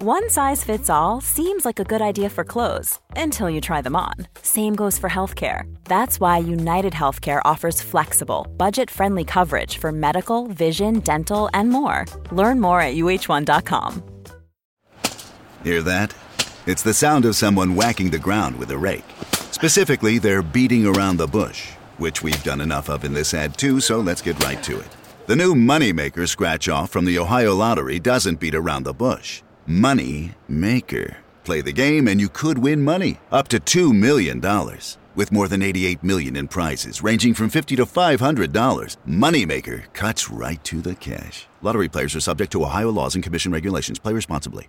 One size fits all seems like a good idea for clothes until you try them on. Same goes for healthcare. That's why United Healthcare offers flexible, budget friendly coverage for medical, vision, dental, and more. Learn more at uh1.com. Hear that? It's the sound of someone whacking the ground with a rake. Specifically, they're beating around the bush, which we've done enough of in this ad too, so let's get right to it. The new Moneymaker scratch off from the Ohio Lottery doesn't beat around the bush. Money Maker. Play the game and you could win money up to $2 million. With more than 88 million in prizes ranging from 50 to $500, Moneymaker cuts right to the cash. Lottery players are subject to Ohio laws and commission regulations. Play responsibly.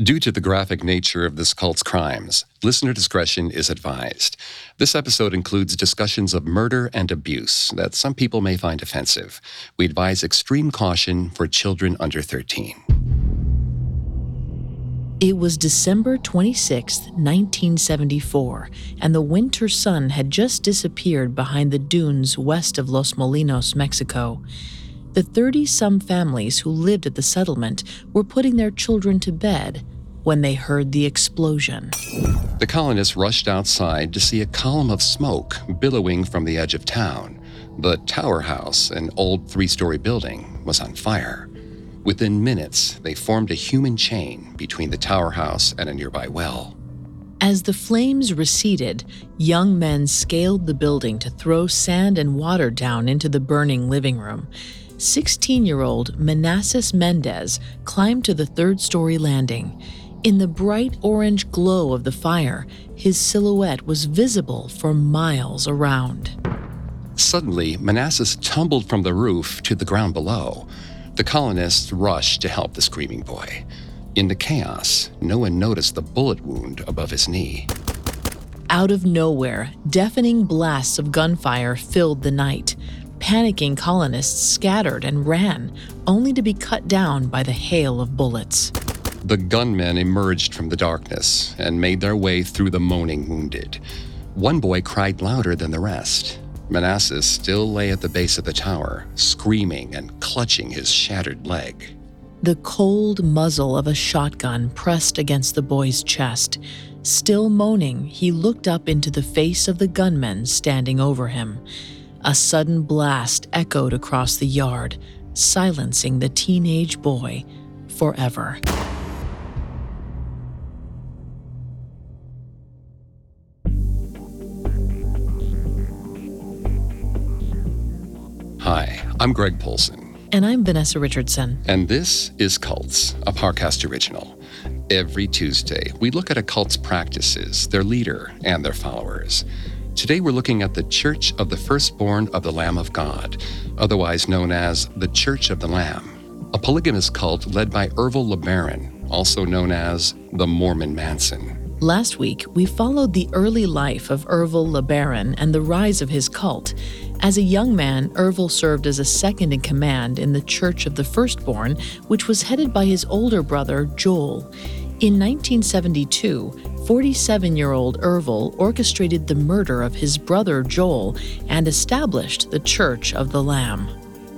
Due to the graphic nature of this cult's crimes, listener discretion is advised. This episode includes discussions of murder and abuse that some people may find offensive. We advise extreme caution for children under 13. It was December 26, 1974, and the winter sun had just disappeared behind the dunes west of Los Molinos, Mexico. The 30 some families who lived at the settlement were putting their children to bed when they heard the explosion. The colonists rushed outside to see a column of smoke billowing from the edge of town. The tower house, an old three story building, was on fire. Within minutes, they formed a human chain between the tower house and a nearby well. As the flames receded, young men scaled the building to throw sand and water down into the burning living room. 16 year old Manassas Mendez climbed to the third story landing. In the bright orange glow of the fire, his silhouette was visible for miles around. Suddenly, Manassas tumbled from the roof to the ground below. The colonists rushed to help the screaming boy. In the chaos, no one noticed the bullet wound above his knee. Out of nowhere, deafening blasts of gunfire filled the night. Panicking colonists scattered and ran, only to be cut down by the hail of bullets. The gunmen emerged from the darkness and made their way through the moaning wounded. One boy cried louder than the rest. Manassas still lay at the base of the tower, screaming and clutching his shattered leg. The cold muzzle of a shotgun pressed against the boy's chest. Still moaning, he looked up into the face of the gunman standing over him. A sudden blast echoed across the yard, silencing the teenage boy forever. Hi, I'm Greg Polcyn, And I'm Vanessa Richardson. and this is Cults, a Parcast original. Every Tuesday, we look at a cult's practices, their leader, and their followers. Today, we're looking at the Church of the Firstborn of the Lamb of God, otherwise known as the Church of the Lamb, a polygamous cult led by Ervil LeBaron, also known as the Mormon Manson. Last week, we followed the early life of Ervil LeBaron and the rise of his cult. As a young man, Ervil served as a second in command in the Church of the Firstborn, which was headed by his older brother, Joel. In 1972, 47 year old Ervil orchestrated the murder of his brother, Joel, and established the Church of the Lamb.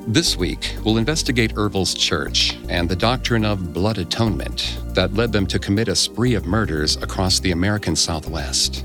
This week, we'll investigate Ervil's church and the doctrine of blood atonement that led them to commit a spree of murders across the American Southwest.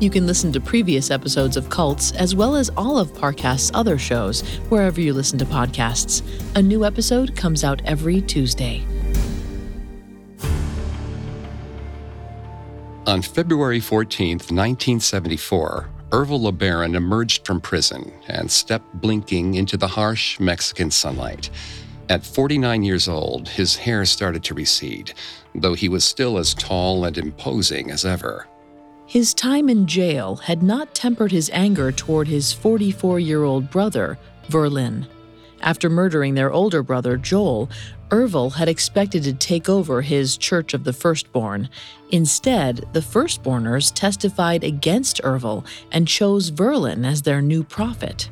You can listen to previous episodes of Cults as well as all of Parcast's other shows wherever you listen to podcasts. A new episode comes out every Tuesday. On February 14, 1974, Ervil LeBaron emerged from prison and stepped blinking into the harsh Mexican sunlight. At 49 years old, his hair started to recede, though he was still as tall and imposing as ever. His time in jail had not tempered his anger toward his 44 year old brother, Verlin. After murdering their older brother, Joel, Ervil had expected to take over his Church of the Firstborn. Instead, the Firstborners testified against Ervil and chose Verlin as their new prophet.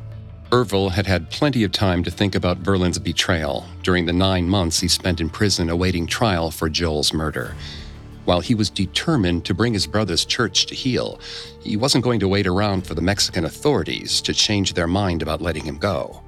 Ervil had had plenty of time to think about Verlin's betrayal during the nine months he spent in prison awaiting trial for Joel's murder. While he was determined to bring his brother's church to heel, he wasn't going to wait around for the Mexican authorities to change their mind about letting him go.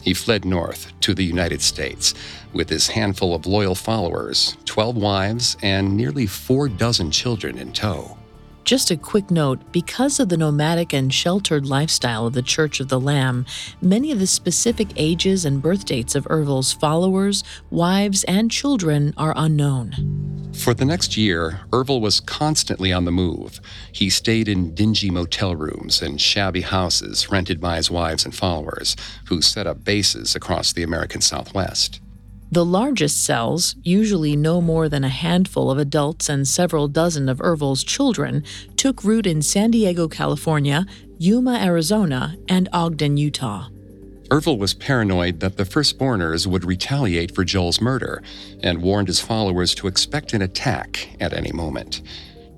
He fled north to the United States with his handful of loyal followers, 12 wives, and nearly four dozen children in tow. Just a quick note because of the nomadic and sheltered lifestyle of the Church of the Lamb, many of the specific ages and birth dates of Ervil's followers, wives, and children are unknown. For the next year, Ervil was constantly on the move. He stayed in dingy motel rooms and shabby houses rented by his wives and followers, who set up bases across the American Southwest. The largest cells, usually no more than a handful of adults and several dozen of Ervil's children, took root in San Diego, California, Yuma, Arizona, and Ogden, Utah. Ervil was paranoid that the firstborners would retaliate for Joel's murder and warned his followers to expect an attack at any moment.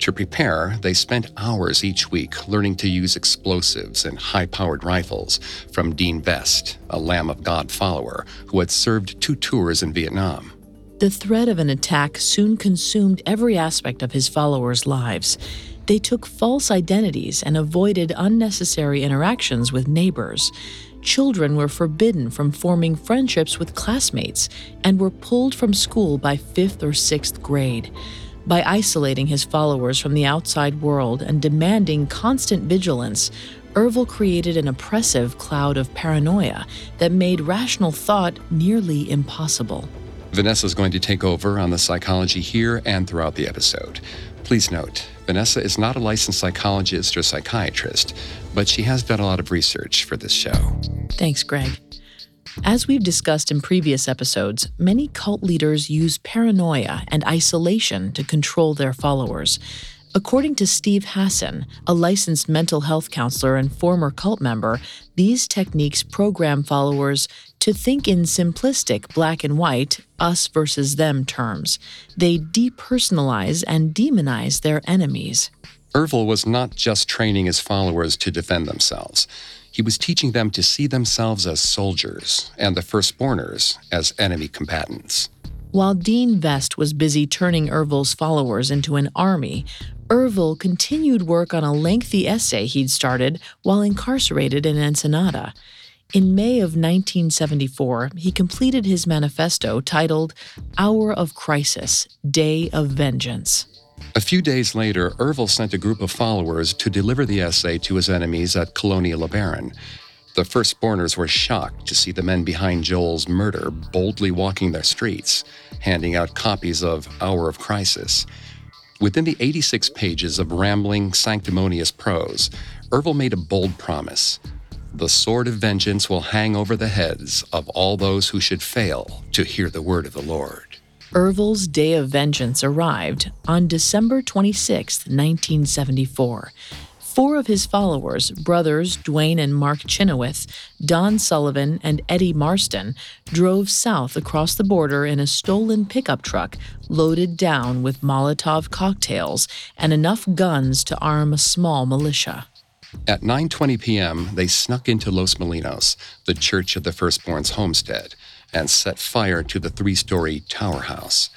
To prepare, they spent hours each week learning to use explosives and high powered rifles from Dean Vest, a Lamb of God follower who had served two tours in Vietnam. The threat of an attack soon consumed every aspect of his followers' lives. They took false identities and avoided unnecessary interactions with neighbors. Children were forbidden from forming friendships with classmates and were pulled from school by fifth or sixth grade. By isolating his followers from the outside world and demanding constant vigilance, Ervil created an oppressive cloud of paranoia that made rational thought nearly impossible. Vanessa is going to take over on the psychology here and throughout the episode. Please note, Vanessa is not a licensed psychologist or psychiatrist, but she has done a lot of research for this show. Thanks, Greg. As we've discussed in previous episodes, many cult leaders use paranoia and isolation to control their followers. According to Steve Hassan, a licensed mental health counselor and former cult member, these techniques program followers to think in simplistic black and white, us versus them terms. They depersonalize and demonize their enemies. Ervil was not just training his followers to defend themselves. He was teaching them to see themselves as soldiers and the firstborners as enemy combatants. While Dean Vest was busy turning Ervil's followers into an army, Ervil continued work on a lengthy essay he'd started while incarcerated in Ensenada. In May of 1974, he completed his manifesto titled Hour of Crisis Day of Vengeance. A few days later, Ervil sent a group of followers to deliver the essay to his enemies at Colonia LeBaron. The firstborners were shocked to see the men behind Joel's murder boldly walking their streets, handing out copies of Hour of Crisis. Within the 86 pages of rambling, sanctimonious prose, Ervil made a bold promise. The sword of vengeance will hang over the heads of all those who should fail to hear the word of the Lord. Ervil's Day of Vengeance arrived on December 26, 1974. Four of his followers, brothers Duane and Mark Chynoweth, Don Sullivan, and Eddie Marston, drove south across the border in a stolen pickup truck loaded down with Molotov cocktails and enough guns to arm a small militia. At 9:20 p.m., they snuck into Los Molinos, the Church of the Firstborn's homestead, and set fire to the three-story tower house.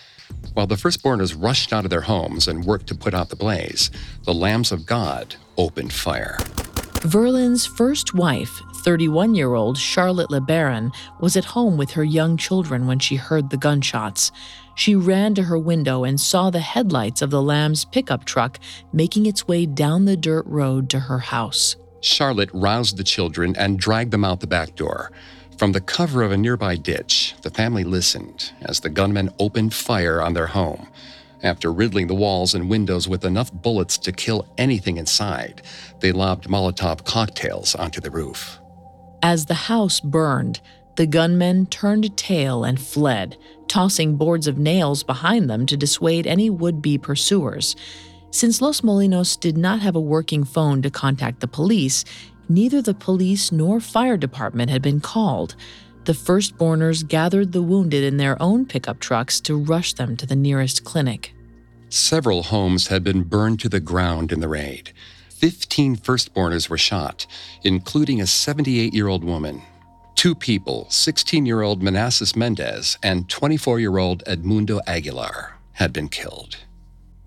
While the firstborners rushed out of their homes and worked to put out the blaze, the Lambs of God opened fire. Verlin's first wife, 31 year old Charlotte LeBaron, was at home with her young children when she heard the gunshots. She ran to her window and saw the headlights of the Lamb's pickup truck making its way down the dirt road to her house. Charlotte roused the children and dragged them out the back door. From the cover of a nearby ditch, the family listened as the gunmen opened fire on their home. After riddling the walls and windows with enough bullets to kill anything inside, they lobbed Molotov cocktails onto the roof. As the house burned, the gunmen turned tail and fled, tossing boards of nails behind them to dissuade any would be pursuers. Since Los Molinos did not have a working phone to contact the police, neither the police nor fire department had been called. The firstborners gathered the wounded in their own pickup trucks to rush them to the nearest clinic. Several homes had been burned to the ground in the raid. Fifteen firstborners were shot, including a 78 year old woman. Two people, 16 year old Manassas Mendez and 24 year old Edmundo Aguilar, had been killed.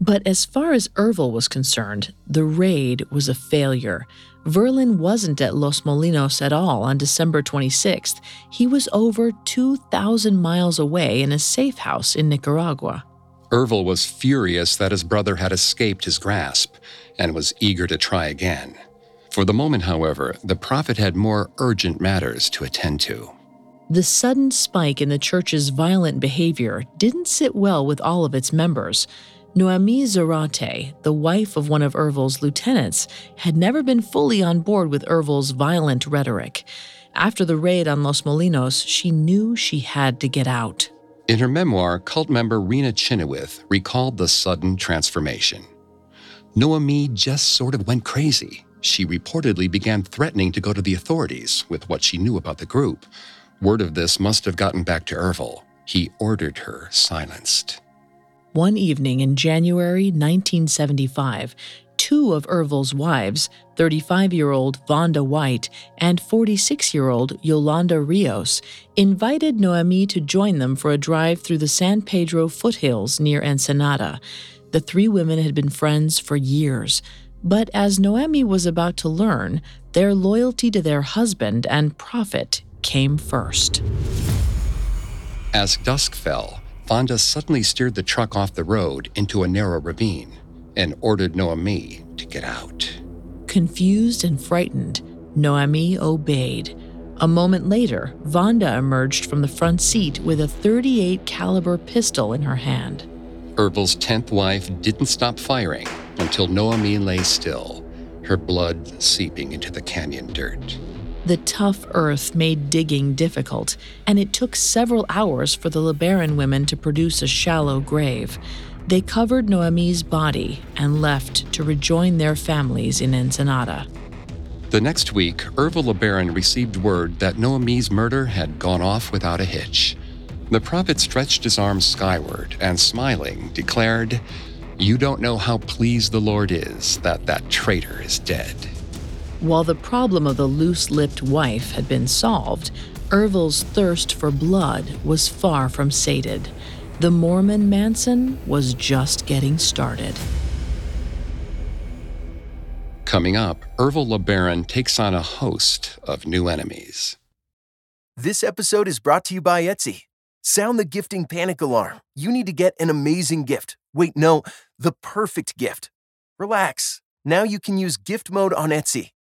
But as far as Ervil was concerned, the raid was a failure. Verlin wasn't at Los Molinos at all on December 26th. He was over 2,000 miles away in a safe house in Nicaragua. Ervil was furious that his brother had escaped his grasp and was eager to try again. For the moment, however, the prophet had more urgent matters to attend to. The sudden spike in the church's violent behavior didn't sit well with all of its members. Noemi Zarate, the wife of one of Ervil's lieutenants, had never been fully on board with Ervil's violent rhetoric. After the raid on Los Molinos, she knew she had to get out. In her memoir, cult member Rena Chynoweth recalled the sudden transformation. Noemi just sort of went crazy. She reportedly began threatening to go to the authorities with what she knew about the group. Word of this must have gotten back to Ervil. He ordered her silenced. One evening in January 1975, two of Ervil's wives, 35 year old Vonda White and 46 year old Yolanda Rios, invited Noemi to join them for a drive through the San Pedro foothills near Ensenada. The three women had been friends for years. But as Noemi was about to learn, their loyalty to their husband and prophet came first. As dusk fell, Vonda suddenly steered the truck off the road into a narrow ravine and ordered Noemi to get out. Confused and frightened, Noemi obeyed. A moment later, Vonda emerged from the front seat with a 38 caliber pistol in her hand. Ervil's 10th wife didn't stop firing until Noemi lay still, her blood seeping into the canyon dirt. The tough earth made digging difficult, and it took several hours for the LeBaron women to produce a shallow grave. They covered Noemi's body and left to rejoin their families in Ensenada. The next week, Ervil LeBaron received word that Noemi's murder had gone off without a hitch. The prophet stretched his arms skyward and, smiling, declared, You don't know how pleased the Lord is that that traitor is dead. While the problem of the loose lipped wife had been solved, Ervil's thirst for blood was far from sated. The Mormon Manson was just getting started. Coming up, Ervil LeBaron takes on a host of new enemies. This episode is brought to you by Etsy. Sound the gifting panic alarm. You need to get an amazing gift. Wait, no, the perfect gift. Relax. Now you can use gift mode on Etsy.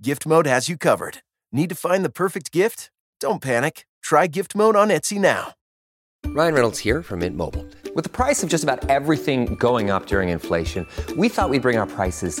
Gift Mode has you covered. Need to find the perfect gift? Don't panic. Try Gift Mode on Etsy now. Ryan Reynolds here from Mint Mobile. With the price of just about everything going up during inflation, we thought we'd bring our prices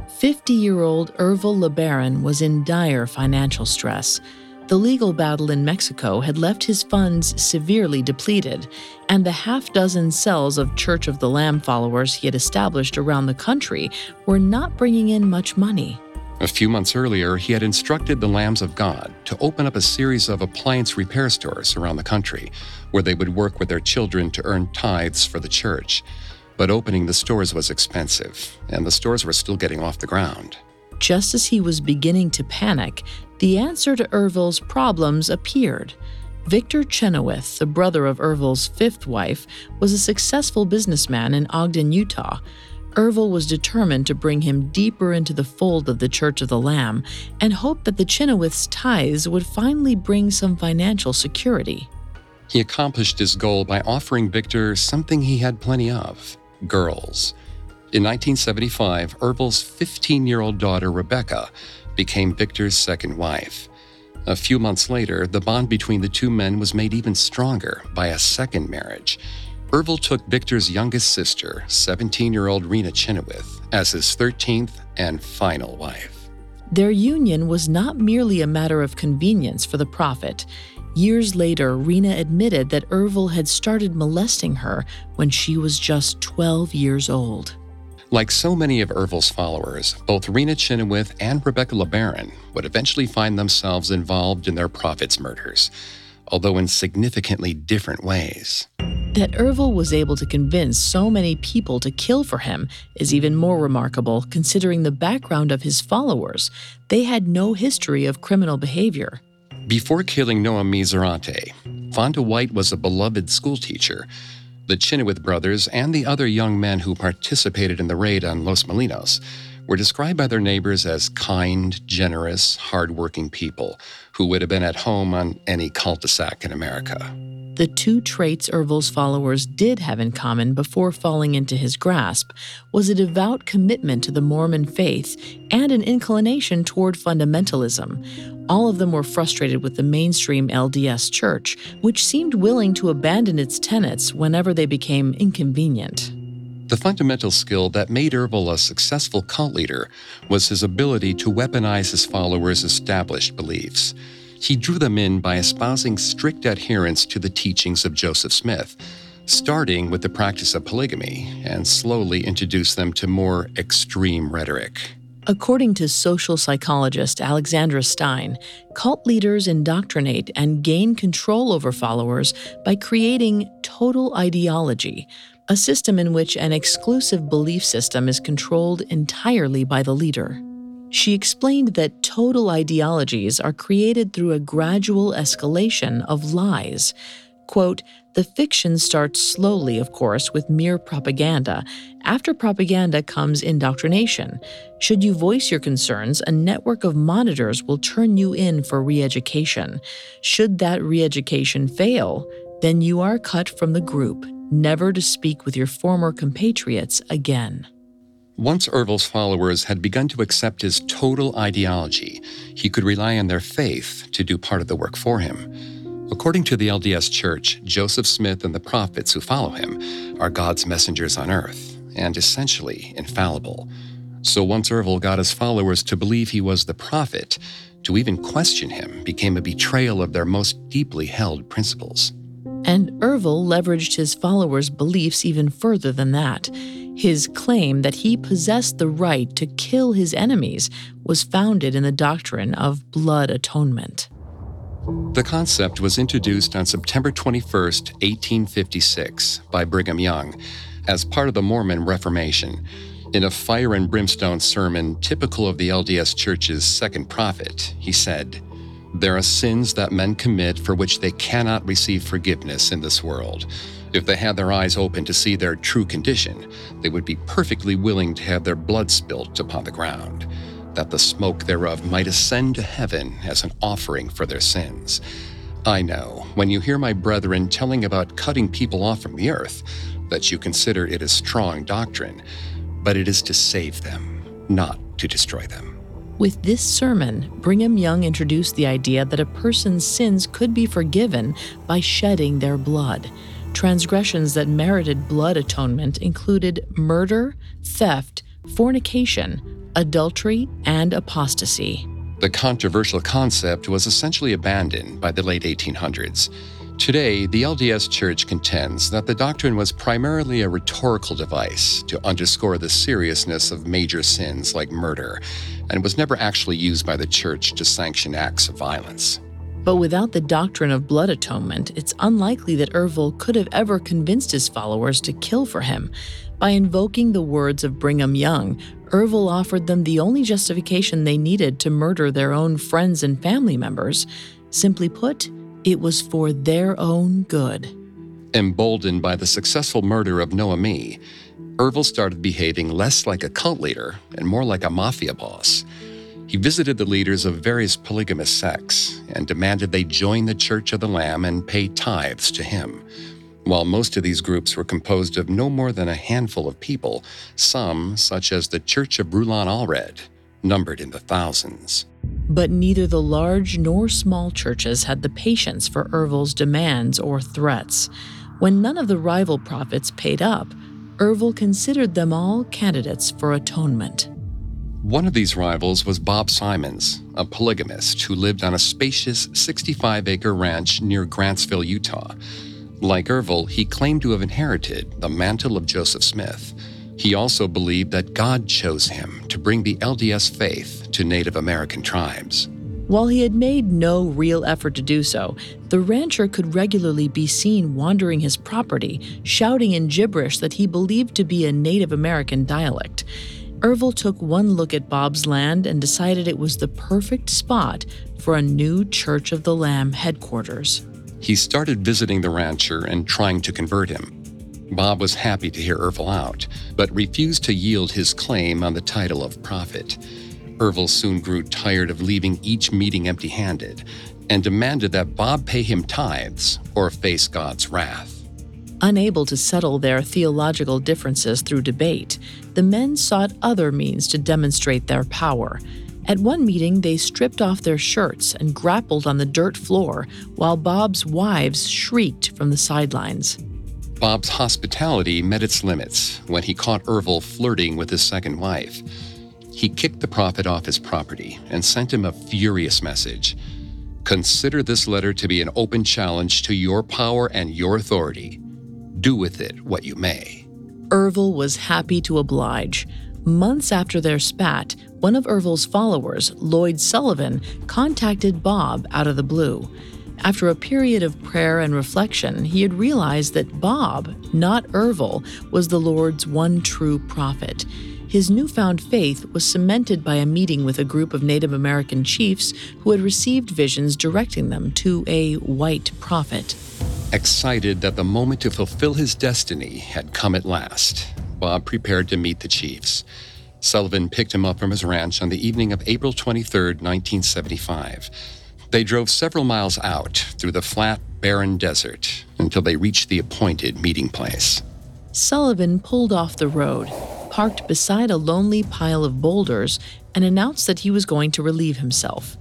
50 year old Ervil LeBaron was in dire financial stress. The legal battle in Mexico had left his funds severely depleted, and the half dozen cells of Church of the Lamb followers he had established around the country were not bringing in much money. A few months earlier, he had instructed the Lambs of God to open up a series of appliance repair stores around the country where they would work with their children to earn tithes for the church. But opening the stores was expensive, and the stores were still getting off the ground. Just as he was beginning to panic, the answer to Ervil's problems appeared. Victor Chynoweth, the brother of Ervil's fifth wife, was a successful businessman in Ogden, Utah. Ervil was determined to bring him deeper into the fold of the Church of the Lamb and hoped that the Chynoweth's tithes would finally bring some financial security. He accomplished his goal by offering Victor something he had plenty of girls. In 1975, Ervil's 15 year old daughter, Rebecca, became Victor's second wife. A few months later, the bond between the two men was made even stronger by a second marriage. Ervil took Victor's youngest sister, 17 year old Rena Chynoweth, as his 13th and final wife. Their union was not merely a matter of convenience for the prophet. Years later, Rena admitted that Ervil had started molesting her when she was just 12 years old. Like so many of Ervil's followers, both Rena Chynoweth and Rebecca LeBaron would eventually find themselves involved in their prophet's murders, although in significantly different ways. That Ervil was able to convince so many people to kill for him is even more remarkable considering the background of his followers. They had no history of criminal behavior. Before killing Noemi Zarate, Vonda White was a beloved schoolteacher the Chynoweth brothers and the other young men who participated in the raid on Los Molinos were described by their neighbors as kind, generous, hardworking people who would have been at home on any cul de sac in America. The two traits Ervil's followers did have in common before falling into his grasp was a devout commitment to the Mormon faith and an inclination toward fundamentalism. All of them were frustrated with the mainstream LDS church, which seemed willing to abandon its tenets whenever they became inconvenient. The fundamental skill that made Ervil a successful cult leader was his ability to weaponize his followers' established beliefs. He drew them in by espousing strict adherence to the teachings of Joseph Smith, starting with the practice of polygamy, and slowly introduced them to more extreme rhetoric. According to social psychologist Alexandra Stein, cult leaders indoctrinate and gain control over followers by creating total ideology, a system in which an exclusive belief system is controlled entirely by the leader. She explained that total ideologies are created through a gradual escalation of lies. Quote, the fiction starts slowly, of course, with mere propaganda. After propaganda comes indoctrination. Should you voice your concerns, a network of monitors will turn you in for re education. Should that re education fail, then you are cut from the group, never to speak with your former compatriots again. Once Ervil's followers had begun to accept his total ideology, he could rely on their faith to do part of the work for him. According to the LDS Church, Joseph Smith and the prophets who follow him are God's messengers on earth and essentially infallible. So once Ervil got his followers to believe he was the prophet, to even question him became a betrayal of their most deeply held principles. And Ervil leveraged his followers' beliefs even further than that. His claim that he possessed the right to kill his enemies was founded in the doctrine of blood atonement. The concept was introduced on September 21, 1856, by Brigham Young as part of the Mormon Reformation. In a fire and brimstone sermon typical of the LDS Church's second prophet, he said, There are sins that men commit for which they cannot receive forgiveness in this world. If they had their eyes open to see their true condition, they would be perfectly willing to have their blood spilt upon the ground that the smoke thereof might ascend to heaven as an offering for their sins. I know, when you hear my brethren telling about cutting people off from the earth, that you consider it a strong doctrine, but it is to save them, not to destroy them. With this sermon, Brigham Young introduced the idea that a person's sins could be forgiven by shedding their blood. Transgressions that merited blood atonement included murder, theft, fornication, adultery, and apostasy. The controversial concept was essentially abandoned by the late 1800s. Today, the LDS Church contends that the doctrine was primarily a rhetorical device to underscore the seriousness of major sins like murder, and was never actually used by the Church to sanction acts of violence. But without the doctrine of blood atonement, it's unlikely that Ervil could have ever convinced his followers to kill for him. By invoking the words of Brigham Young, Ervil offered them the only justification they needed to murder their own friends and family members. Simply put, it was for their own good. Emboldened by the successful murder of Noemi, Ervil started behaving less like a cult leader and more like a mafia boss. He visited the leaders of various polygamous sects and demanded they join the Church of the Lamb and pay tithes to him. While most of these groups were composed of no more than a handful of people, some, such as the Church of Rulon Allred, numbered in the thousands. But neither the large nor small churches had the patience for Ervil's demands or threats. When none of the rival prophets paid up, Ervil considered them all candidates for atonement. One of these rivals was Bob Simons, a polygamist who lived on a spacious 65 acre ranch near Grantsville, Utah. Like Ervil, he claimed to have inherited the mantle of Joseph Smith. He also believed that God chose him to bring the LDS faith to Native American tribes. While he had made no real effort to do so, the rancher could regularly be seen wandering his property, shouting in gibberish that he believed to be a Native American dialect. Ervil took one look at Bob's land and decided it was the perfect spot for a new Church of the Lamb headquarters. He started visiting the rancher and trying to convert him. Bob was happy to hear Ervil out, but refused to yield his claim on the title of prophet. Ervil soon grew tired of leaving each meeting empty handed and demanded that Bob pay him tithes or face God's wrath. Unable to settle their theological differences through debate, the men sought other means to demonstrate their power. At one meeting, they stripped off their shirts and grappled on the dirt floor while Bob's wives shrieked from the sidelines. Bob's hospitality met its limits when he caught Ervil flirting with his second wife. He kicked the prophet off his property and sent him a furious message. Consider this letter to be an open challenge to your power and your authority. Do with it what you may. Ervil was happy to oblige. Months after their spat, one of Ervil's followers, Lloyd Sullivan, contacted Bob out of the blue. After a period of prayer and reflection, he had realized that Bob, not Ervil, was the Lord's one true prophet. His newfound faith was cemented by a meeting with a group of Native American chiefs who had received visions directing them to a white prophet. Excited that the moment to fulfill his destiny had come at last, Bob prepared to meet the chiefs. Sullivan picked him up from his ranch on the evening of April 23, 1975. They drove several miles out through the flat, barren desert until they reached the appointed meeting place. Sullivan pulled off the road, parked beside a lonely pile of boulders, and announced that he was going to relieve himself.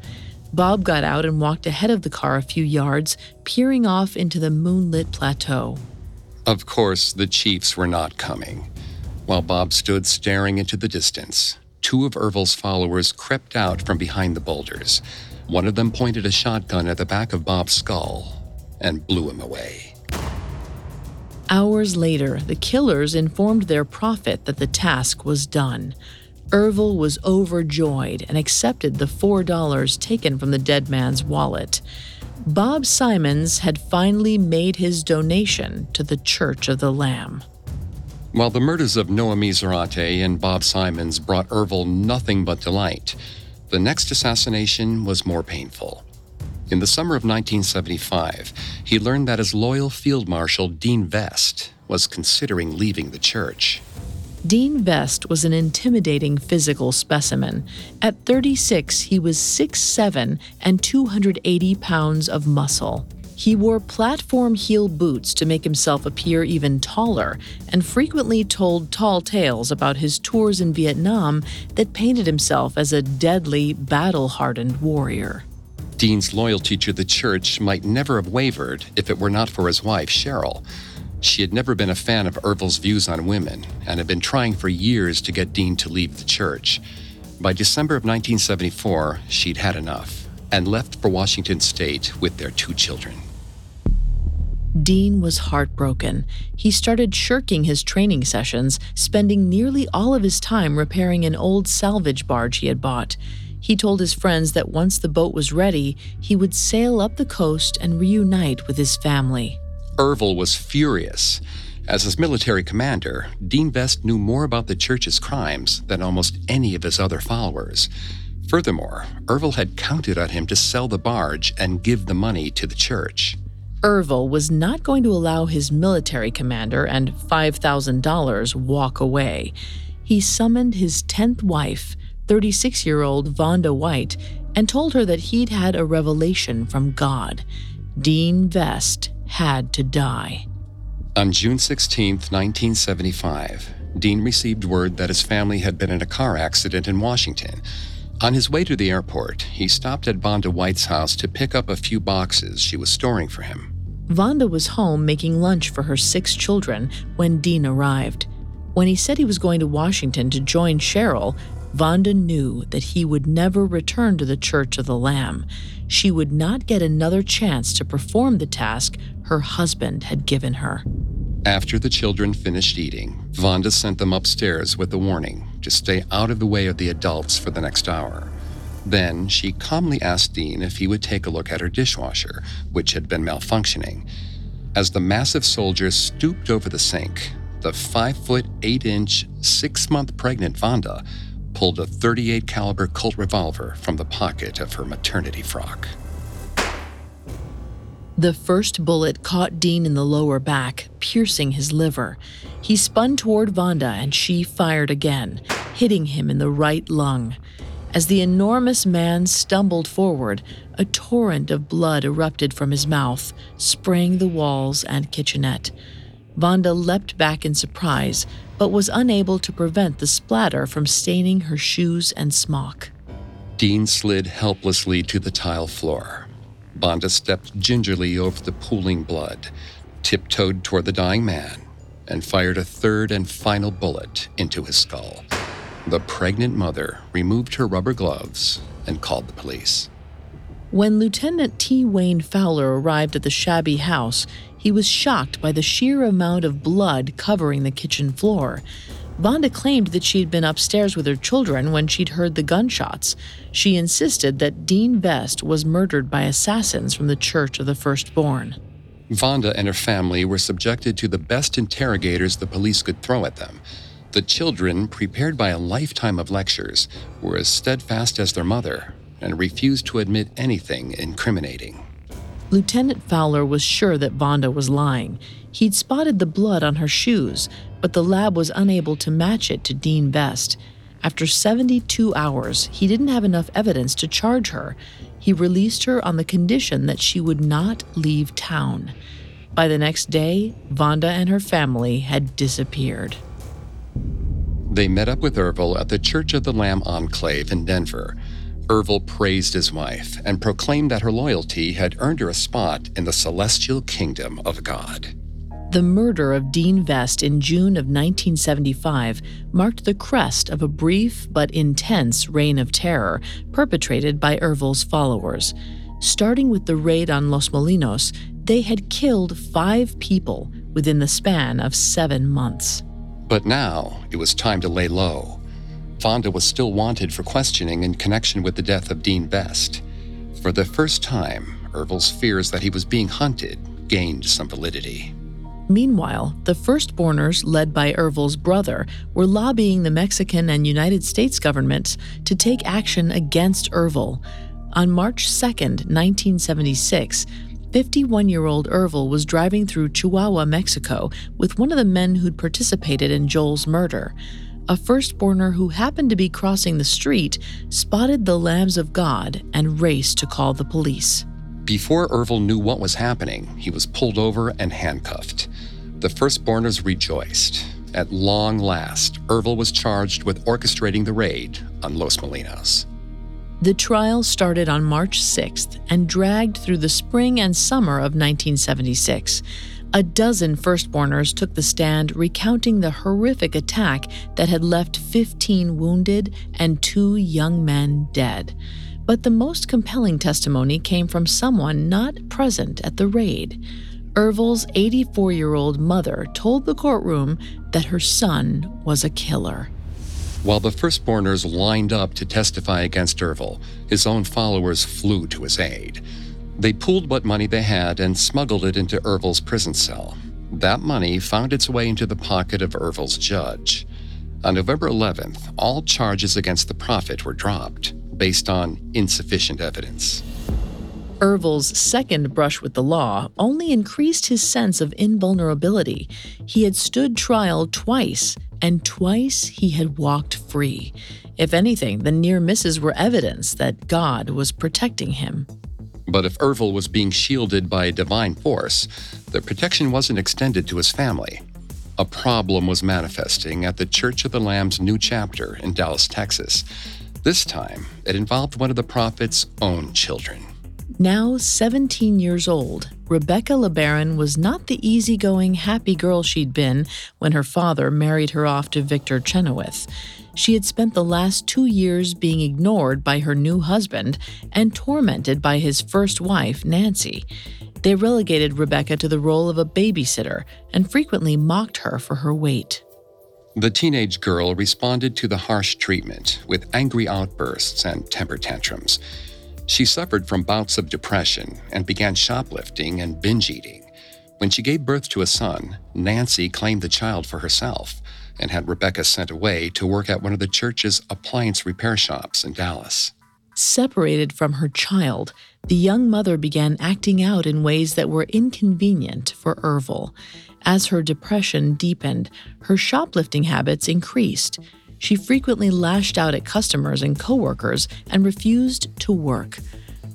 Bob got out and walked ahead of the car a few yards, peering off into the moonlit plateau. Of course, the chiefs were not coming. While Bob stood staring into the distance, two of Ervil's followers crept out from behind the boulders. One of them pointed a shotgun at the back of Bob's skull and blew him away. Hours later, the killers informed their prophet that the task was done. Ervil was overjoyed and accepted the $4 taken from the dead man's wallet. Bob Simons had finally made his donation to the Church of the Lamb. While the murders of Noemi Zarate and Bob Simons brought Ervil nothing but delight, the next assassination was more painful. In the summer of 1975, he learned that his loyal Field Marshal Dean Vest was considering leaving the church. Dean Vest was an intimidating physical specimen. At 36, he was 6'7 and 280 pounds of muscle. He wore platform heel boots to make himself appear even taller, and frequently told tall tales about his tours in Vietnam that painted himself as a deadly, battle hardened warrior. Dean's loyalty to the church might never have wavered if it were not for his wife, Cheryl. She had never been a fan of Ervil's views on women and had been trying for years to get Dean to leave the church. By December of 1974, she'd had enough and left for Washington state with their two children. Dean was heartbroken. He started shirking his training sessions, spending nearly all of his time repairing an old salvage barge he had bought. He told his friends that once the boat was ready, he would sail up the coast and reunite with his family. Ervil was furious. As his military commander, Dean Vest knew more about the church's crimes than almost any of his other followers. Furthermore, Ervil had counted on him to sell the barge and give the money to the church. Ervil was not going to allow his military commander and $5,000 walk away. He summoned his 10th wife, 36 year old Vonda White, and told her that he'd had a revelation from God. Dean Vest had to die. On June 16, 1975, Dean received word that his family had been in a car accident in Washington. On his way to the airport, he stopped at Vonda White's house to pick up a few boxes she was storing for him. Vonda was home making lunch for her six children when Dean arrived. When he said he was going to Washington to join Cheryl, Vonda knew that he would never return to the Church of the Lamb. She would not get another chance to perform the task her husband had given her. After the children finished eating, Vonda sent them upstairs with a warning to stay out of the way of the adults for the next hour. Then she calmly asked Dean if he would take a look at her dishwasher, which had been malfunctioning. As the massive soldier stooped over the sink, the 5 foot 8 inch, 6 month pregnant Vonda pulled a 38 caliber Colt revolver from the pocket of her maternity frock. The first bullet caught Dean in the lower back, piercing his liver. He spun toward Vonda and she fired again, hitting him in the right lung. As the enormous man stumbled forward, a torrent of blood erupted from his mouth, spraying the walls and kitchenette. Vonda leapt back in surprise, but was unable to prevent the splatter from staining her shoes and smock. Dean slid helplessly to the tile floor. Vonda stepped gingerly over the pooling blood, tiptoed toward the dying man, and fired a third and final bullet into his skull. The pregnant mother removed her rubber gloves and called the police. When Lieutenant T. Wayne Fowler arrived at the shabby house, he was shocked by the sheer amount of blood covering the kitchen floor. Vonda claimed that she had been upstairs with her children when she'd heard the gunshots. She insisted that Dean Vest was murdered by assassins from the Church of the Firstborn. Vonda and her family were subjected to the best interrogators the police could throw at them. The children, prepared by a lifetime of lectures, were as steadfast as their mother and refused to admit anything incriminating. Lieutenant Fowler was sure that Vonda was lying. He'd spotted the blood on her shoes, but the lab was unable to match it to Dean Vest. After 72 hours, he didn't have enough evidence to charge her. He released her on the condition that she would not leave town. By the next day, Vonda and her family had disappeared. They met up with Ervil at the Church of the Lamb Enclave in Denver. Ervil praised his wife and proclaimed that her loyalty had earned her a spot in the celestial kingdom of God. The murder of Dean Vest in June of 1975 marked the crest of a brief but intense reign of terror perpetrated by Ervil's followers. Starting with the raid on Los Molinos, they had killed five people within the span of seven months. But now it was time to lay low. Vonda was still wanted for questioning in connection with the death of Dean Vest. For the first time, Ervil's fears that he was being hunted gained some validity. Meanwhile, the firstborners, led by Ervil's brother, were lobbying the Mexican and United States governments to take action against Ervil. On March 2, 1976, 51 year old Ervil was driving through Chihuahua, Mexico, with one of the men who'd participated in Joel's murder a firstborner who happened to be crossing the street spotted the lambs of God and raced to call the police. Before Ervil knew what was happening, he was pulled over and handcuffed. The firstborners rejoiced. At long last, Ervil was charged with orchestrating the raid on Los Molinos. The trial started on March 6th and dragged through the spring and summer of 1976. A dozen firstborners took the stand recounting the horrific attack that had left 15 wounded and two young men dead. But the most compelling testimony came from someone not present at the raid. Ervil's 84 year old mother told the courtroom that her son was a killer. While the firstborners lined up to testify against Ervil, his own followers flew to his aid. They pooled what money they had and smuggled it into Ervil's prison cell. That money found its way into the pocket of Ervil's judge. On November 11th, all charges against the prophet were dropped based on insufficient evidence. Ervil's second brush with the law only increased his sense of invulnerability. He had stood trial twice, and twice he had walked free. If anything, the near misses were evidence that God was protecting him. But if Ervil was being shielded by a divine force, the protection wasn't extended to his family. A problem was manifesting at the Church of the Lamb's new chapter in Dallas, Texas. This time, it involved one of the prophet's own children. Now 17 years old, Rebecca LeBaron was not the easygoing, happy girl she'd been when her father married her off to Victor Chynoweth. She had spent the last two years being ignored by her new husband and tormented by his first wife, Nancy. They relegated Rebecca to the role of a babysitter and frequently mocked her for her weight. The teenage girl responded to the harsh treatment with angry outbursts and temper tantrums. She suffered from bouts of depression and began shoplifting and binge eating. When she gave birth to a son, Nancy claimed the child for herself and had Rebecca sent away to work at one of the church's appliance repair shops in Dallas. Separated from her child, the young mother began acting out in ways that were inconvenient for Ervil. As her depression deepened, her shoplifting habits increased. She frequently lashed out at customers and coworkers and refused to work.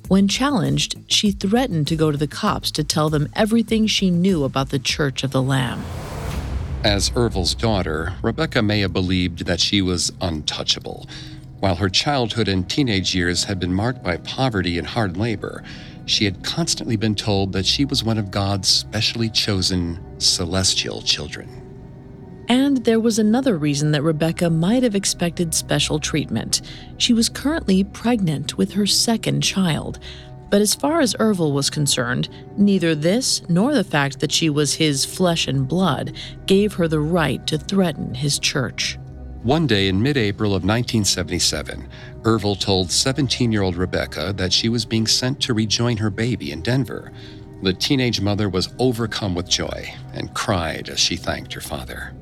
When challenged, she threatened to go to the cops to tell them everything she knew about the Church of the Lamb. As Ervil's daughter, Rebecca may have believed that she was untouchable. While her childhood and teenage years had been marked by poverty and hard labor, she had constantly been told that she was one of God's specially chosen celestial children. And there was another reason that Rebecca might have expected special treatment. She was currently pregnant with her second child. But as far as Ervil was concerned, neither this nor the fact that she was his flesh and blood gave her the right to threaten his church. One day in mid April of 1977, Ervil told 17 year old Rebecca that she was being sent to rejoin her baby in Denver. The teenage mother was overcome with joy and cried as she thanked her father.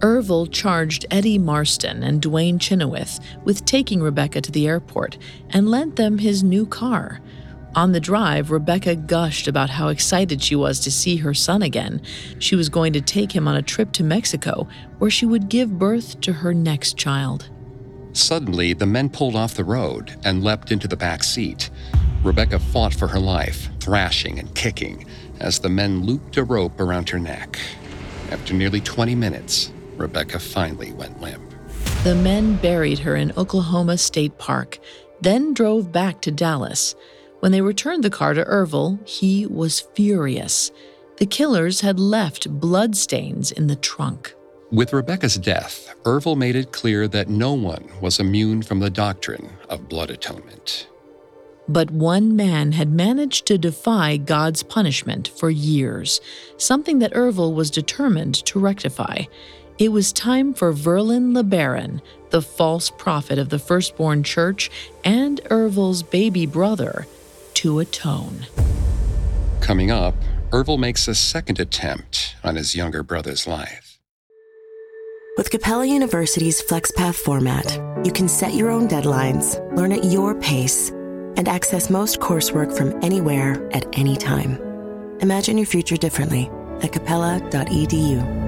Ervil charged Eddie Marston and Duane Chynoweth with taking Rebecca to the airport and lent them his new car. On the drive, Rebecca gushed about how excited she was to see her son again. She was going to take him on a trip to Mexico, where she would give birth to her next child. Suddenly, the men pulled off the road and leapt into the back seat. Rebecca fought for her life, thrashing and kicking, as the men looped a rope around her neck. After nearly 20 minutes, Rebecca finally went limp. The men buried her in Oklahoma State Park, then drove back to Dallas. When they returned the car to Ervil, he was furious. The killers had left bloodstains in the trunk. With Rebecca's death, Ervil made it clear that no one was immune from the doctrine of blood atonement. But one man had managed to defy God's punishment for years, something that Ervil was determined to rectify. It was time for Verlan LeBaron, the false prophet of the firstborn church and Ervil's baby brother, to atone. Coming up, Ervil makes a second attempt on his younger brother's life. With Capella University's FlexPath format, you can set your own deadlines, learn at your pace, and access most coursework from anywhere at any time. Imagine your future differently at capella.edu.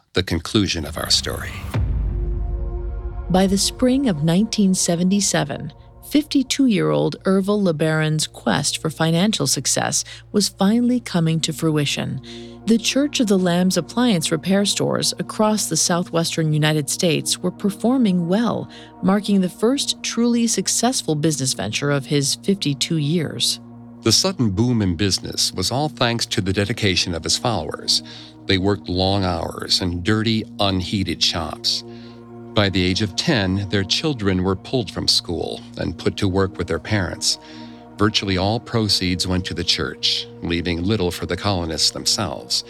the conclusion of our story. By the spring of 1977, 52 year old Ervil LeBaron's quest for financial success was finally coming to fruition. The Church of the Lamb's appliance repair stores across the southwestern United States were performing well, marking the first truly successful business venture of his 52 years. The sudden boom in business was all thanks to the dedication of his followers. They worked long hours in dirty, unheated shops. By the age of 10, their children were pulled from school and put to work with their parents. Virtually all proceeds went to the church, leaving little for the colonists themselves.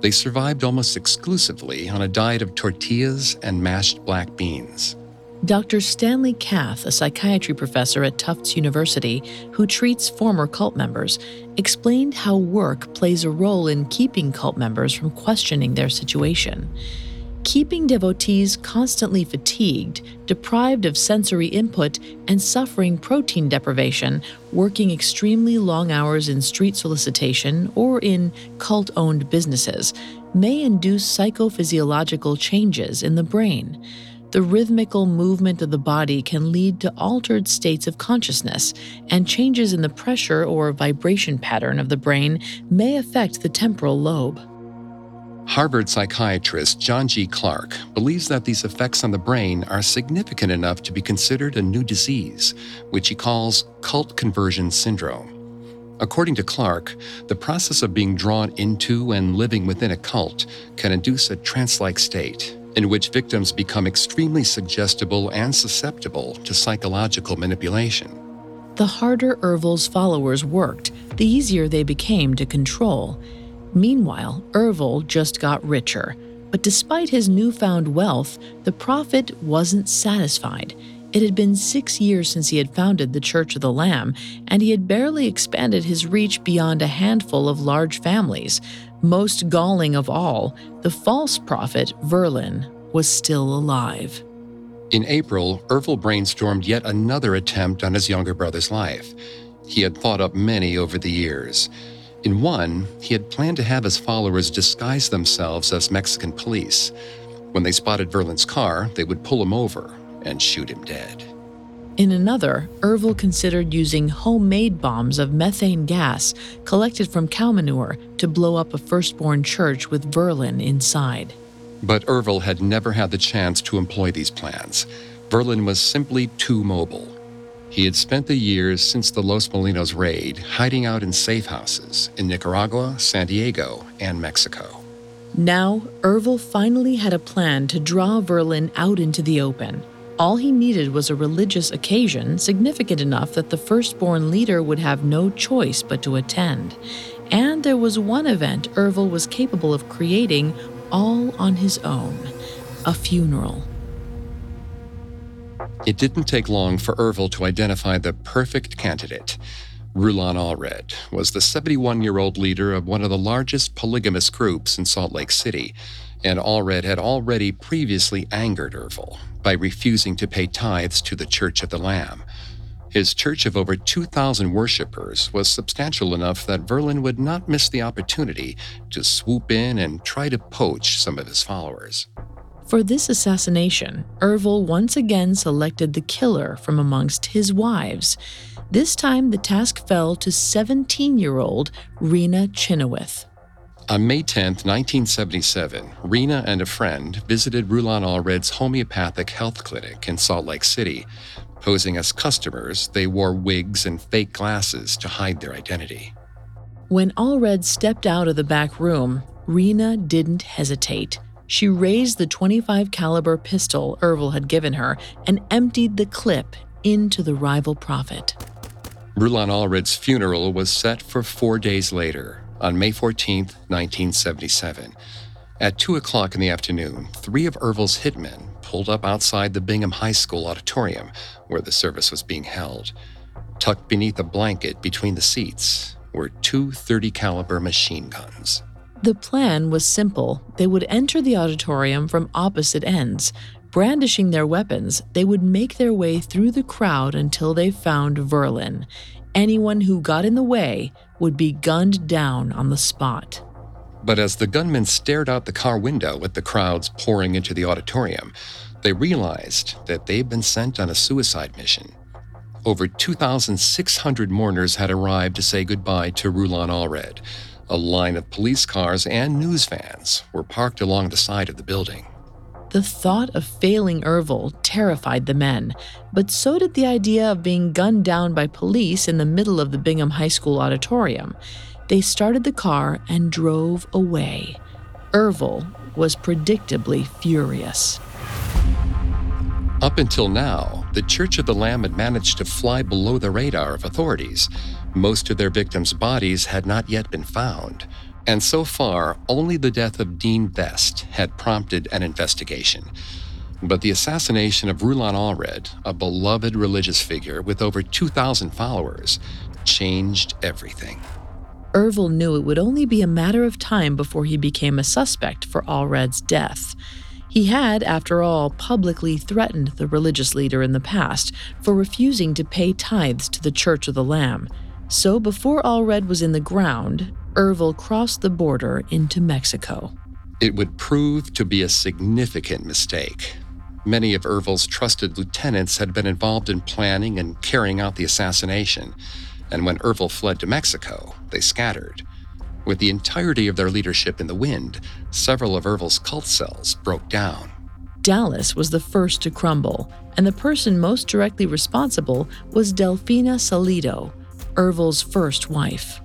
They survived almost exclusively on a diet of tortillas and mashed black beans. Dr. Stanley Cath, a psychiatry professor at Tufts University who treats former cult members, explained how work plays a role in keeping cult members from questioning their situation keeping devotees constantly fatigued, deprived of sensory input, and suffering protein deprivation, working extremely long hours in street solicitation or in cult owned businesses, may induce psychophysiological changes in the brain. The rhythmical movement of the body can lead to altered states of consciousness, and changes in the pressure or vibration pattern of the brain may affect the temporal lobe. Harvard psychiatrist John G. Clark believes that these effects on the brain are significant enough to be considered a new disease, which he calls cult conversion syndrome. According to Clark, the process of being drawn into and living within a cult can induce a trance like state in which victims become extremely suggestible and susceptible to psychological manipulation. The harder Ervil's followers worked, the easier they became to control Meanwhile, Ervil just got richer. But despite his newfound wealth, the prophet wasn't satisfied. It had been six years since he had founded the Church of the Lamb, and he had barely expanded his reach beyond a handful of large families. Most galling of all, the false prophet, Verlan, was still alive. In April, Ervil brainstormed yet another attempt on his younger brother's life. He had thought up many over the years. In one, he had planned to have his followers disguise themselves as Mexican police. When they spotted Verlan's car, they would pull him over and shoot him dead. In another, Ervil considered using homemade bombs of methane gas collected from cow manure to blow up a firstborn church with Verlan inside. But Ervil had never had the chance to employ these plans. Verlan was simply too mobile. He had spent the years since the Los Molinos raid hiding out in safe houses in Nicaragua, San Diego, and Mexico. Now, Ervil finally had a plan to draw Verlan out into the open. All he needed was a religious occasion significant enough that the firstborn leader would have no choice but to attend. And there was one event Ervil was capable of creating all on his own a funeral. It didn't take long for Ervil to identify the perfect candidate. Rulon Allred was the 71 year old leader of one of the largest polygamous groups in Salt Lake City, and Allred had already previously angered Ervil by refusing to pay tithes to the Church of the Lamb. His church of over 2,000 worshippers was substantial enough that Verlan would not miss the opportunity to swoop in and try to poach some of his followers. For this assassination, Ervil once again selected the killer from amongst his wives. This time, the task fell to 17 year old Rena Chynoweth. On May 10, 1977, Rena and a friend visited Rulon Allred's homeopathic health clinic in Salt Lake City. Posing as customers, they wore wigs and fake glasses to hide their identity. When Allred stepped out of the back room, Rena didn't hesitate. She raised the 25 caliber pistol Ervil had given her and emptied the clip into the rival prophet. Rulon Allred's funeral was set for four days later, on May 14, 1977. At 2 o'clock in the afternoon, three of Ervil's hitmen pulled up outside the Bingham High School auditorium where the service was being held. Tucked beneath a blanket between the seats were two 30 caliber machine guns. The plan was simple. They would enter the auditorium from opposite ends. Brandishing their weapons, they would make their way through the crowd until they found Verlan. Anyone who got in the way would be gunned down on the spot. But as the gunmen stared out the car window at the crowds pouring into the auditorium, they realized that they'd been sent on a suicide mission. Over 2,600 mourners had arrived to say goodbye to Rulon Allred. A line of police cars and news vans were parked along the side of the building. The thought of failing Ervil terrified the men, but so did the idea of being gunned down by police in the middle of the Bingham High School auditorium. They started the car and drove away. Ervil was predictably furious. Up until now, the Church of the Lamb had managed to fly below the radar of authorities. Most of their victims' bodies had not yet been found. And so far, only the death of Dean Vest had prompted an investigation. But the assassination of Rulon Allred, a beloved religious figure with over 2,000 followers, changed everything. Ervil knew it would only be a matter of time before he became a suspect for Allred's death. He had, after all, publicly threatened the religious leader in the past for refusing to pay tithes to the Church of the Lamb. So before Allred was in the ground, Ervil crossed the border into Mexico. It would prove to be a significant mistake. Many of Ervil's trusted lieutenants had been involved in planning and carrying out the assassination, and when Ervil fled to Mexico, they scattered. With the entirety of their leadership in the wind, several of Ervil's cult cells broke down. Dallas was the first to crumble, and the person most directly responsible was Delfina Salido, Ervil's first wife.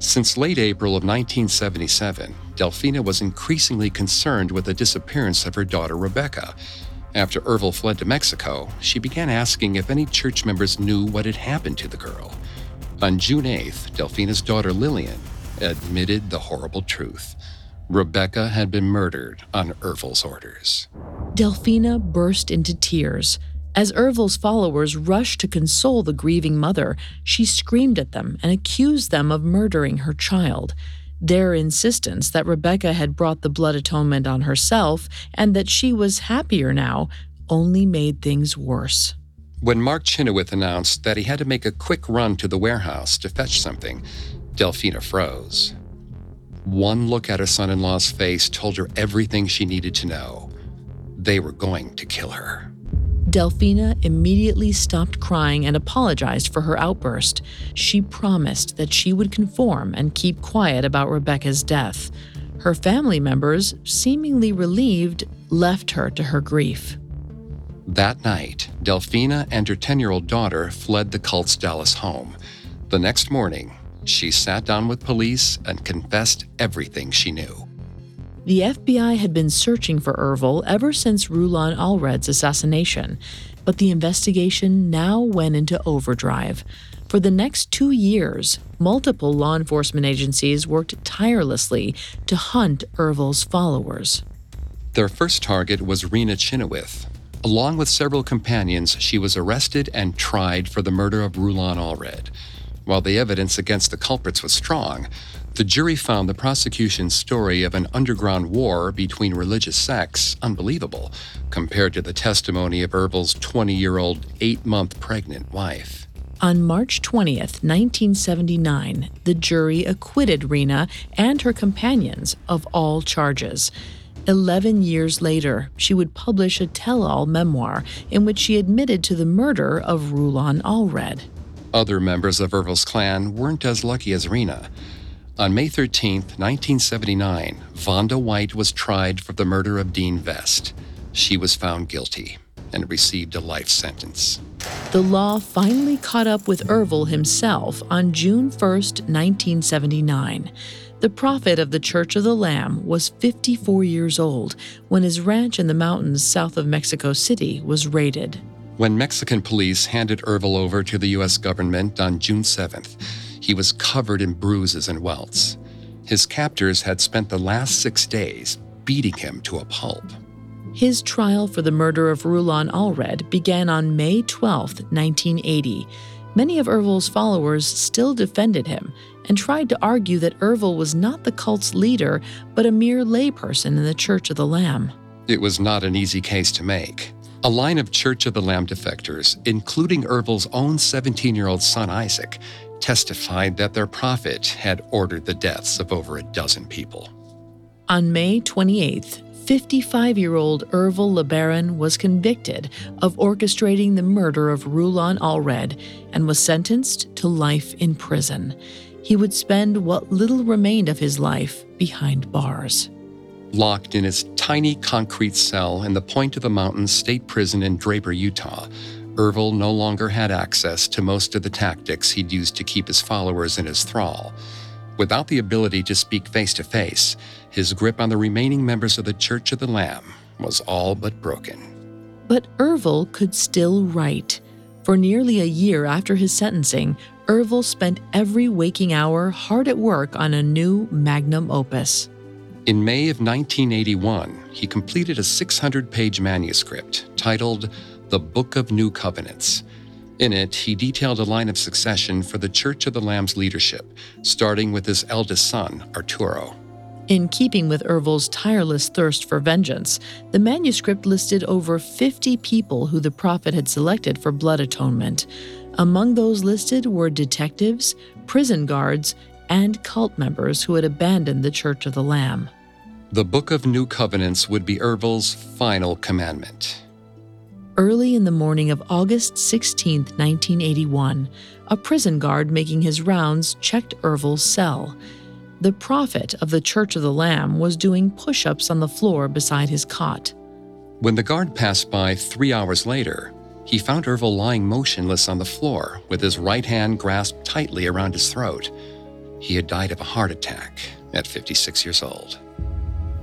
Since late April of 1977, Delfina was increasingly concerned with the disappearance of her daughter Rebecca. After Ervil fled to Mexico, she began asking if any church members knew what had happened to the girl. On June 8th, Delfina's daughter Lillian admitted the horrible truth. Rebecca had been murdered on Ervil's orders. Delfina burst into tears. As Ervil's followers rushed to console the grieving mother, she screamed at them and accused them of murdering her child. Their insistence that Rebecca had brought the blood atonement on herself and that she was happier now only made things worse. When Mark Chynoweth announced that he had to make a quick run to the warehouse to fetch something, Delfina froze. One look at her son in law's face told her everything she needed to know. They were going to kill her. Delfina immediately stopped crying and apologized for her outburst. She promised that she would conform and keep quiet about Rebecca's death. Her family members, seemingly relieved, left her to her grief. That night, Delfina and her 10 year old daughter fled the cult's Dallas home. The next morning, she sat down with police and confessed everything she knew. The FBI had been searching for Ervil ever since Rulon Allred's assassination, but the investigation now went into overdrive. For the next two years, multiple law enforcement agencies worked tirelessly to hunt Ervil's followers. Their first target was Rena Chynoweth. Along with several companions, she was arrested and tried for the murder of Rulon Allred. While the evidence against the culprits was strong, the jury found the prosecution's story of an underground war between religious sects unbelievable compared to the testimony of Ervil's 20 year old, eight month pregnant wife. On March 20th, 1979, the jury acquitted Rena and her companions of all charges. Eleven years later, she would publish a tell all memoir in which she admitted to the murder of Rulon Allred. Other members of Ervil's clan weren't as lucky as Rena. On May 13, 1979, Vonda White was tried for the murder of Dean Vest. She was found guilty and received a life sentence. The law finally caught up with Ervil himself on June 1, 1979. The prophet of the Church of the Lamb was 54 years old when his ranch in the mountains south of Mexico City was raided. When Mexican police handed Ervil over to the U.S. government on June 7th, he was covered in bruises and welts. His captors had spent the last six days beating him to a pulp. His trial for the murder of Rulon Allred began on May 12, 1980. Many of Ervil's followers still defended him and tried to argue that Ervil was not the cult's leader, but a mere layperson in the Church of the Lamb. It was not an easy case to make. A line of Church of the Lamb defectors, including Ervil's own 17 year old son Isaac, testified that their prophet had ordered the deaths of over a dozen people. On May 28th, 55 year old Ervil LeBaron was convicted of orchestrating the murder of Rulon Allred and was sentenced to life in prison. He would spend what little remained of his life behind bars. Locked in his tiny concrete cell in the Point of the Mountains State Prison in Draper, Utah, Ervil no longer had access to most of the tactics he'd used to keep his followers in his thrall. Without the ability to speak face to face, his grip on the remaining members of the Church of the Lamb was all but broken. But Ervil could still write. For nearly a year after his sentencing, Ervil spent every waking hour hard at work on a new magnum opus. In May of 1981, he completed a 600 page manuscript titled The Book of New Covenants. In it, he detailed a line of succession for the Church of the Lamb's leadership, starting with his eldest son, Arturo. In keeping with Ervil's tireless thirst for vengeance, the manuscript listed over 50 people who the prophet had selected for blood atonement. Among those listed were detectives, prison guards, and cult members who had abandoned the Church of the Lamb. The Book of New Covenants would be Ervil's final commandment. Early in the morning of August 16, 1981, a prison guard making his rounds checked Ervil's cell. The prophet of the Church of the Lamb was doing push ups on the floor beside his cot. When the guard passed by three hours later, he found Ervil lying motionless on the floor with his right hand grasped tightly around his throat. He had died of a heart attack at 56 years old.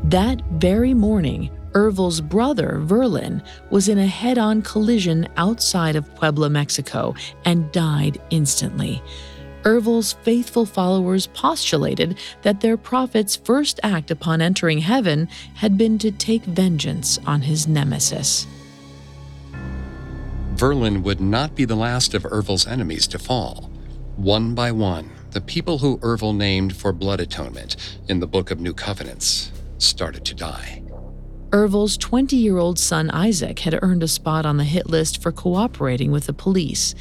That very morning, Ervil's brother, Verlan, was in a head on collision outside of Puebla, Mexico, and died instantly. Ervil's faithful followers postulated that their prophet's first act upon entering heaven had been to take vengeance on his nemesis. Verlan would not be the last of Ervil's enemies to fall. One by one, the people who Ervil named for blood atonement in the Book of New Covenants started to die. Ervil's 20 year old son Isaac had earned a spot on the hit list for cooperating with the police.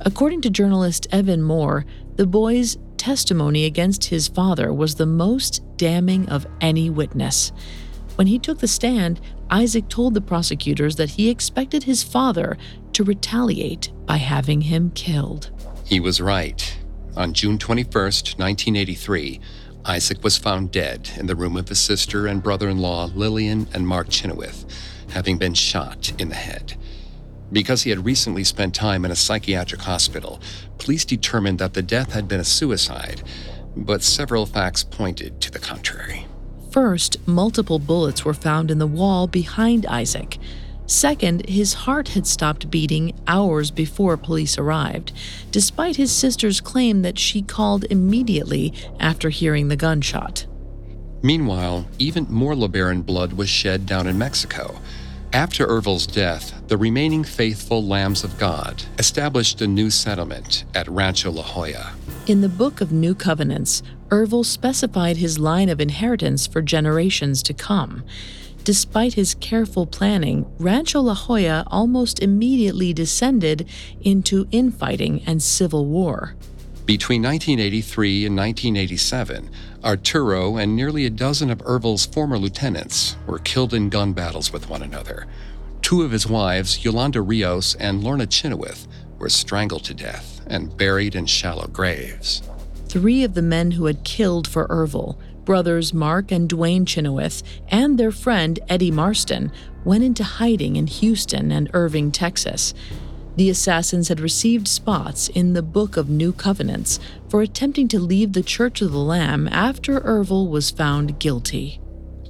According to journalist Evan Moore, the boy's testimony against his father was the most damning of any witness. When he took the stand, Isaac told the prosecutors that he expected his father to retaliate by having him killed. He was right. On June 21, 1983, Isaac was found dead in the room of his sister and brother in law, Lillian and Mark Chynoweth, having been shot in the head. Because he had recently spent time in a psychiatric hospital, police determined that the death had been a suicide, but several facts pointed to the contrary. First, multiple bullets were found in the wall behind Isaac. Second, his heart had stopped beating hours before police arrived, despite his sister's claim that she called immediately after hearing the gunshot. Meanwhile, even more LeBaron blood was shed down in Mexico. After Ervil's death, the remaining faithful Lambs of God established a new settlement at Rancho La Jolla. In the Book of New Covenants, Ervil specified his line of inheritance for generations to come. Despite his careful planning, Rancho La Jolla almost immediately descended into infighting and civil war. Between 1983 and 1987, Arturo and nearly a dozen of Ervil's former lieutenants were killed in gun battles with one another. Two of his wives, Yolanda Rios and Lorna Chynoweth, were strangled to death and buried in shallow graves. Three of the men who had killed for Ervil, brothers Mark and Duane Chynoweth, and their friend Eddie Marston, went into hiding in Houston and Irving, Texas. The assassins had received spots in the Book of New Covenants for attempting to leave the Church of the Lamb after Ervil was found guilty.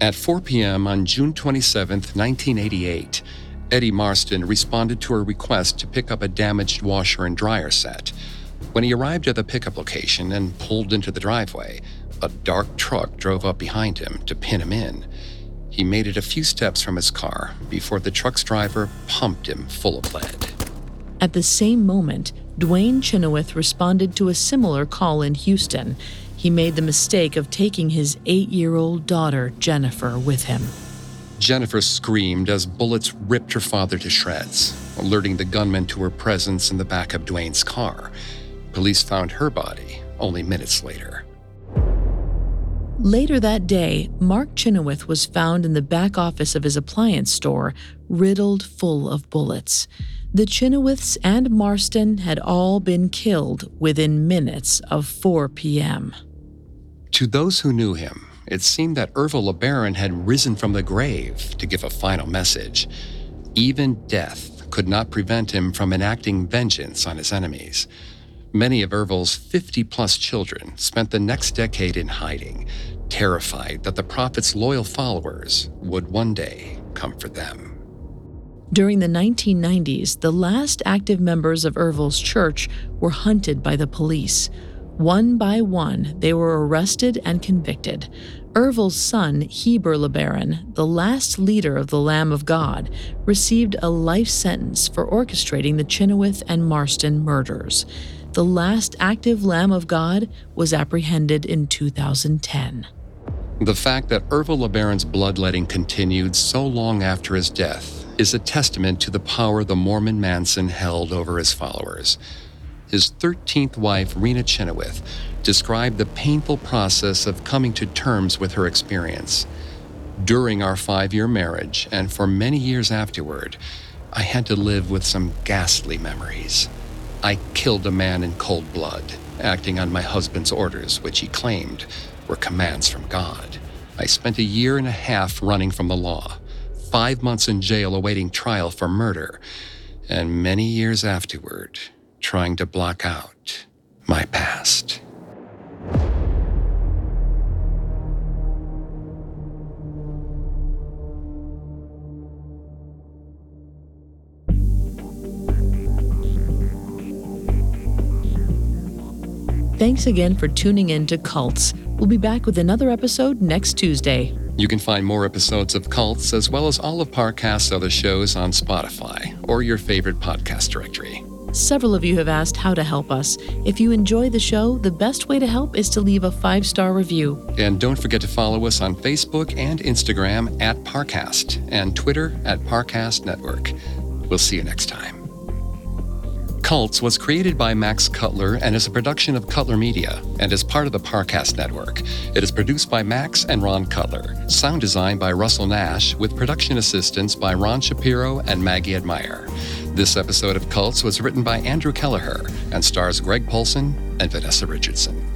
At 4 p.m. on June 27, 1988, Eddie Marston responded to a request to pick up a damaged washer and dryer set. When he arrived at the pickup location and pulled into the driveway, a dark truck drove up behind him to pin him in. He made it a few steps from his car before the truck's driver pumped him full of lead. At the same moment, Duane Chynoweth responded to a similar call in Houston. He made the mistake of taking his eight year old daughter, Jennifer, with him. Jennifer screamed as bullets ripped her father to shreds, alerting the gunman to her presence in the back of Duane's car. Police found her body only minutes later. Later that day, Mark Chynoweth was found in the back office of his appliance store, riddled full of bullets. The Chynoweths and Marston had all been killed within minutes of 4 p.m. To those who knew him, it seemed that Ervil LeBaron had risen from the grave to give a final message. Even death could not prevent him from enacting vengeance on his enemies. Many of Ervil's 50 plus children spent the next decade in hiding, terrified that the prophet's loyal followers would one day come for them. During the 1990s, the last active members of Ervil's church were hunted by the police. One by one, they were arrested and convicted. Ervil's son, Heber LeBaron, the last leader of the Lamb of God, received a life sentence for orchestrating the Chynoweth and Marston murders the last active Lamb of God was apprehended in 2010. The fact that Ervil LeBaron's bloodletting continued so long after his death is a testament to the power the Mormon Manson held over his followers. His 13th wife, Rena Chynoweth, described the painful process of coming to terms with her experience. During our five year marriage, and for many years afterward, I had to live with some ghastly memories. I killed a man in cold blood, acting on my husband's orders, which he claimed were commands from God. I spent a year and a half running from the law, five months in jail awaiting trial for murder, and many years afterward, trying to block out my past. Thanks again for tuning in to Cults. We'll be back with another episode next Tuesday. You can find more episodes of Cults as well as all of Parcast's other shows on Spotify or your favorite podcast directory. Several of you have asked how to help us. If you enjoy the show, the best way to help is to leave a five star review. And don't forget to follow us on Facebook and Instagram at Parcast and Twitter at Parcast Network. We'll see you next time. Cults was created by Max Cutler and is a production of Cutler Media and is part of the Parcast Network. It is produced by Max and Ron Cutler. Sound design by Russell Nash with production assistance by Ron Shapiro and Maggie Admire. This episode of Cults was written by Andrew Kelleher and stars Greg Polcyn and Vanessa Richardson.